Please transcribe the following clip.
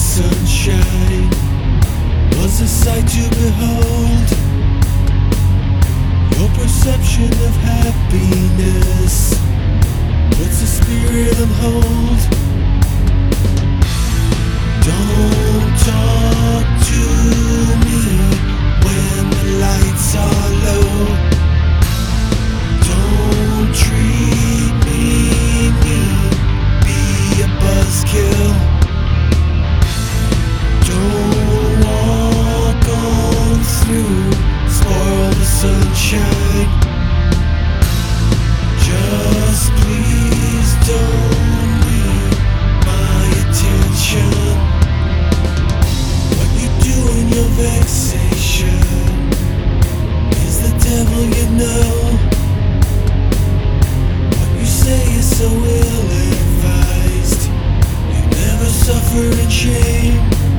sunshine was a sight to behold. Your perception of happiness puts spirit on hold. Don't talk to for a change.